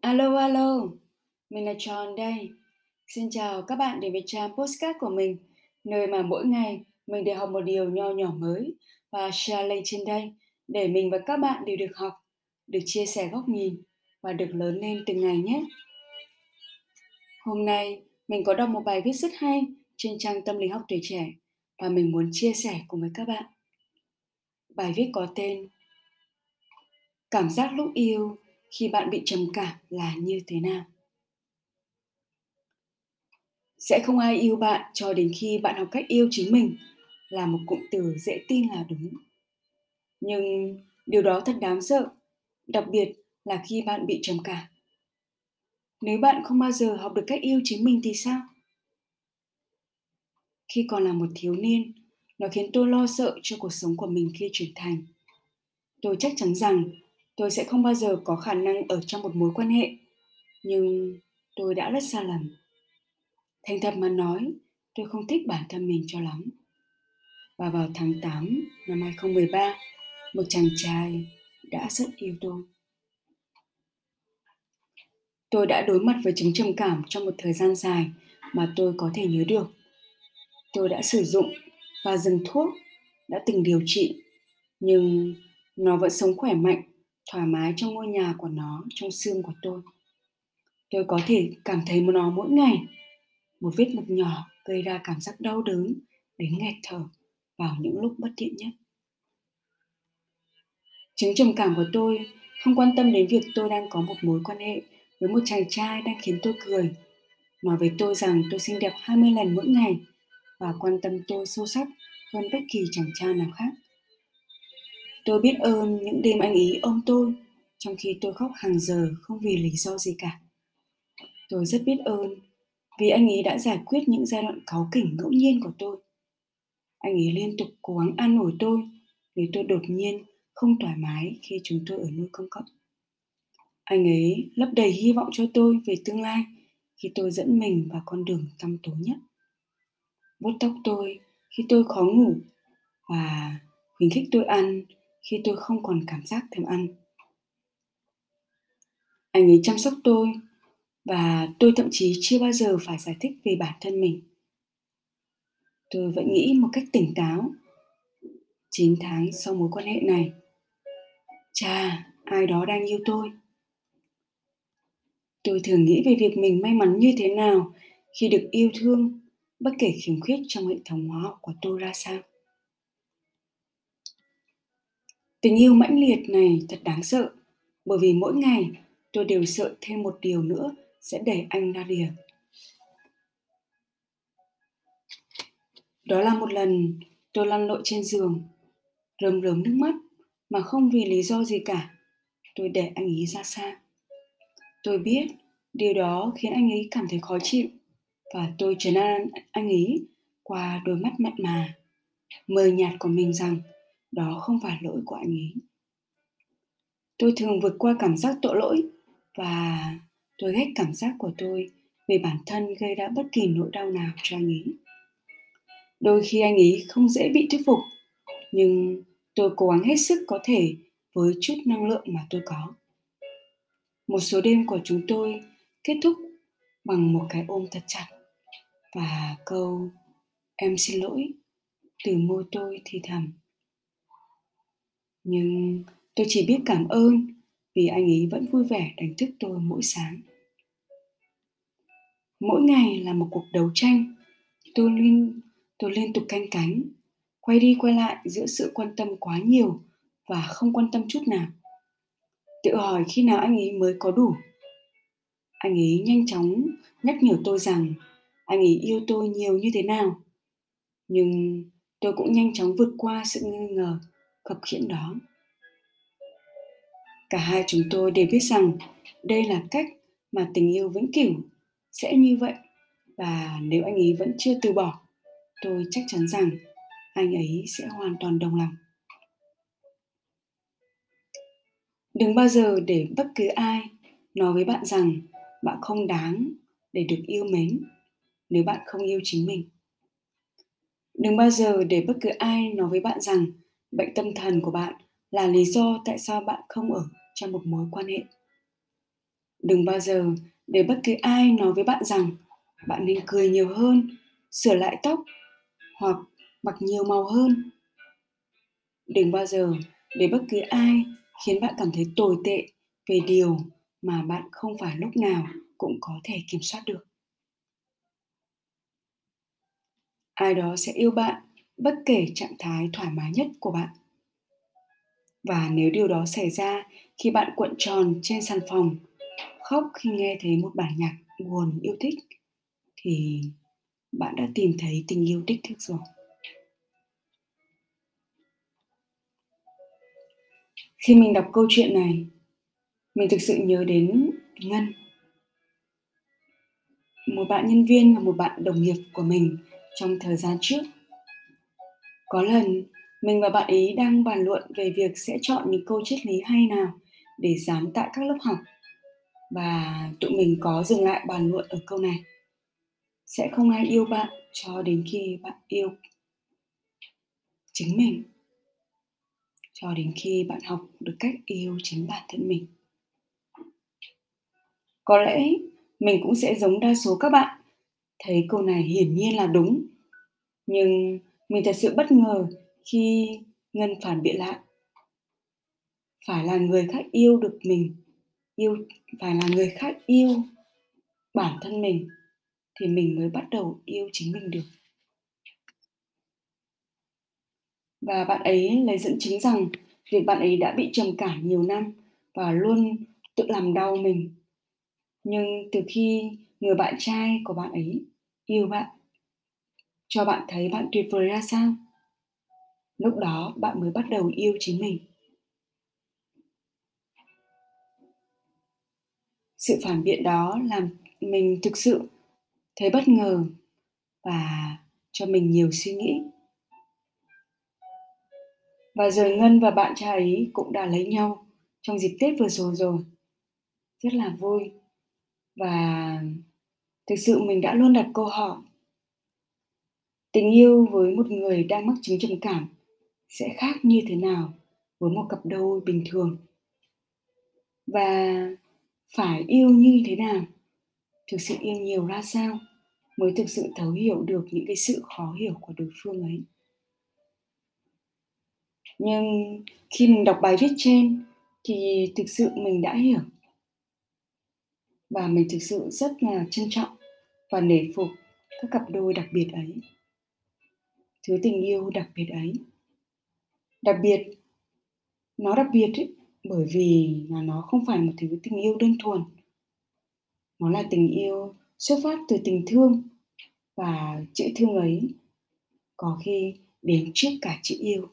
Alo, alo, mình là Tròn đây. Xin chào các bạn đến với trang postcard của mình, nơi mà mỗi ngày mình đều học một điều nho nhỏ mới và share lên trên đây để mình và các bạn đều được học, được chia sẻ góc nhìn và được lớn lên từng ngày nhé. Hôm nay mình có đọc một bài viết rất hay trên trang tâm lý học tuổi trẻ và mình muốn chia sẻ cùng với các bạn. Bài viết có tên Cảm giác lúc yêu khi bạn bị trầm cảm là như thế nào? Sẽ không ai yêu bạn cho đến khi bạn học cách yêu chính mình là một cụm từ dễ tin là đúng. Nhưng điều đó thật đáng sợ, đặc biệt là khi bạn bị trầm cảm. Nếu bạn không bao giờ học được cách yêu chính mình thì sao? Khi còn là một thiếu niên, nó khiến tôi lo sợ cho cuộc sống của mình khi trưởng thành. Tôi chắc chắn rằng tôi sẽ không bao giờ có khả năng ở trong một mối quan hệ. Nhưng tôi đã rất xa lầm. Thành thật mà nói, tôi không thích bản thân mình cho lắm. Và vào tháng 8 năm 2013 một chàng trai đã rất yêu tôi. Tôi đã đối mặt với chứng trầm cảm trong một thời gian dài mà tôi có thể nhớ được. Tôi đã sử dụng và dừng thuốc, đã từng điều trị, nhưng nó vẫn sống khỏe mạnh thoải mái trong ngôi nhà của nó, trong xương của tôi. Tôi có thể cảm thấy nó mỗi ngày một vết mực nhỏ gây ra cảm giác đau đớn đến nghẹt thở vào những lúc bất tiện nhất. Chứng trầm cảm của tôi không quan tâm đến việc tôi đang có một mối quan hệ với một chàng trai đang khiến tôi cười, nói với tôi rằng tôi xinh đẹp 20 lần mỗi ngày và quan tâm tôi sâu sắc hơn bất kỳ chàng trai nào khác. Tôi biết ơn những đêm anh ý ôm tôi, trong khi tôi khóc hàng giờ không vì lý do gì cả. Tôi rất biết ơn vì anh ấy đã giải quyết những giai đoạn cáu kỉnh ngẫu nhiên của tôi. Anh ấy liên tục cố gắng an ủi tôi vì tôi đột nhiên không thoải mái khi chúng tôi ở nơi công cộng. Anh ấy lấp đầy hy vọng cho tôi về tương lai khi tôi dẫn mình vào con đường tăm tối nhất. Vuốt tóc tôi khi tôi khó ngủ và khuyến khích tôi ăn khi tôi không còn cảm giác thèm ăn. Anh ấy chăm sóc tôi và tôi thậm chí chưa bao giờ phải giải thích về bản thân mình. Tôi vẫn nghĩ một cách tỉnh táo. 9 tháng sau mối quan hệ này cha ai đó đang yêu tôi. Tôi thường nghĩ về việc mình may mắn như thế nào khi được yêu thương, bất kể khiếm khuyết trong hệ thống hóa học của tôi ra sao. Tình yêu mãnh liệt này thật đáng sợ, bởi vì mỗi ngày tôi đều sợ thêm một điều nữa sẽ đẩy anh ra rìa. Đó là một lần tôi lăn lộn trên giường, rơm rớm nước mắt mà không vì lý do gì cả. Tôi để anh ấy ra xa. Tôi biết điều đó khiến anh ấy cảm thấy khó chịu và tôi trấn an anh ấy qua đôi mắt mặn mà, mờ nhạt của mình rằng đó không phải lỗi của anh ấy. Tôi thường vượt qua cảm giác tội lỗi và tôi ghét cảm giác của tôi về bản thân gây ra bất kỳ nỗi đau nào cho anh ấy. Đôi khi anh ấy không dễ bị thuyết phục, nhưng tôi cố gắng hết sức có thể với chút năng lượng mà tôi có. Một số đêm của chúng tôi kết thúc bằng một cái ôm thật chặt và câu em xin lỗi từ môi tôi thì thầm nhưng tôi chỉ biết cảm ơn vì anh ấy vẫn vui vẻ đánh thức tôi mỗi sáng. Mỗi ngày là một cuộc đấu tranh. Tôi liên tôi liên tục canh cánh, quay đi quay lại giữa sự quan tâm quá nhiều và không quan tâm chút nào. Tự hỏi khi nào anh ấy mới có đủ. Anh ấy nhanh chóng nhắc nhở tôi rằng anh ấy yêu tôi nhiều như thế nào. Nhưng tôi cũng nhanh chóng vượt qua sự nghi ngờ khập khiễng đó. Cả hai chúng tôi đều biết rằng đây là cách mà tình yêu vĩnh cửu sẽ như vậy. Và nếu anh ấy vẫn chưa từ bỏ, tôi chắc chắn rằng anh ấy sẽ hoàn toàn đồng lòng. Đừng bao giờ để bất cứ ai nói với bạn rằng bạn không đáng để được yêu mến nếu bạn không yêu chính mình. Đừng bao giờ để bất cứ ai nói với bạn rằng bệnh tâm thần của bạn là lý do tại sao bạn không ở trong một mối quan hệ. Đừng bao giờ để bất kỳ ai nói với bạn rằng bạn nên cười nhiều hơn, sửa lại tóc hoặc mặc nhiều màu hơn. Đừng bao giờ để bất cứ ai khiến bạn cảm thấy tồi tệ về điều mà bạn không phải lúc nào cũng có thể kiểm soát được. Ai đó sẽ yêu bạn bất kể trạng thái thoải mái nhất của bạn. Và nếu điều đó xảy ra khi bạn cuộn tròn trên sàn phòng, khóc khi nghe thấy một bản nhạc buồn yêu thích, thì bạn đã tìm thấy tình yêu đích thực rồi. Khi mình đọc câu chuyện này, mình thực sự nhớ đến ngân. Một bạn nhân viên và một bạn đồng nghiệp của mình trong thời gian trước có lần, mình và bạn ý đang bàn luận về việc sẽ chọn những câu triết lý hay nào để dán tại các lớp học. Và tụi mình có dừng lại bàn luận ở câu này. Sẽ không ai yêu bạn cho đến khi bạn yêu chính mình, cho đến khi bạn học được cách yêu chính bản thân mình. Có lẽ mình cũng sẽ giống đa số các bạn. Thấy câu này hiển nhiên là đúng, nhưng mình thật sự bất ngờ khi ngân phản biện lại. Phải là người khác yêu được mình, yêu, phải là người khác yêu bản thân mình thì mình mới bắt đầu yêu chính mình được. Và bạn ấy lấy dẫn chứng rằng việc bạn ấy đã bị trầm cảm nhiều năm và luôn tự làm đau mình. Nhưng từ khi người bạn trai của bạn ấy yêu bạn cho bạn thấy bạn tuyệt vời ra sao? Lúc đó, bạn mới bắt đầu yêu chính mình. Sự phản biện đó làm mình thực sự thấy bất ngờ và cho mình nhiều suy nghĩ. Và rồi ngân và bạn trai ấy cũng đã lấy nhau trong dịp tết vừa rồi rồi. Rất là vui. Và thực sự mình đã luôn đặt câu hỏi tình yêu với một người đang mắc chứng trầm cảm sẽ khác như thế nào với một cặp đôi bình thường? Và phải yêu như thế nào? Thực sự yêu nhiều ra sao mới thực sự thấu hiểu được những cái sự khó hiểu của đối phương ấy? Nhưng khi mình đọc bài viết trên thì thực sự mình đã hiểu. Và mình thực sự rất là trân trọng và nể phục các cặp đôi đặc biệt ấy thứ tình yêu đặc biệt ấy. Đặc biệt nó đặc biệt ấy, bởi vì là nó không phải một thứ tình yêu đơn thuần. Nó là tình yêu xuất phát từ tình thương và chữ thương ấy có khi đến trước cả chữ yêu.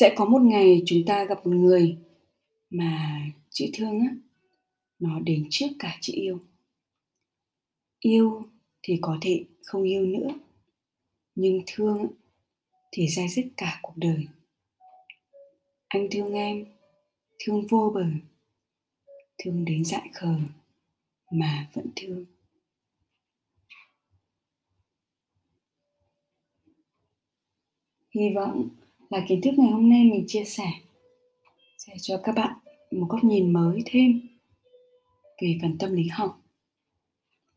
Sẽ có một ngày chúng ta gặp một người mà chữ thương á nó đến trước cả chữ yêu. Yêu thì có thể không yêu nữa. Nhưng thương thì dai dứt cả cuộc đời. Anh thương em, thương vô bờ, thương đến dại khờ mà vẫn thương. Hy vọng là kiến thức ngày hôm nay mình chia sẻ, sẽ cho các bạn một góc nhìn mới thêm về phần tâm lý học.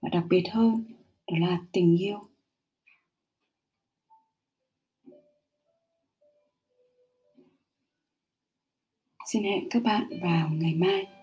Và đặc biệt hơn đó là tình yêu. Xin hẹn các bạn vào ngày mai.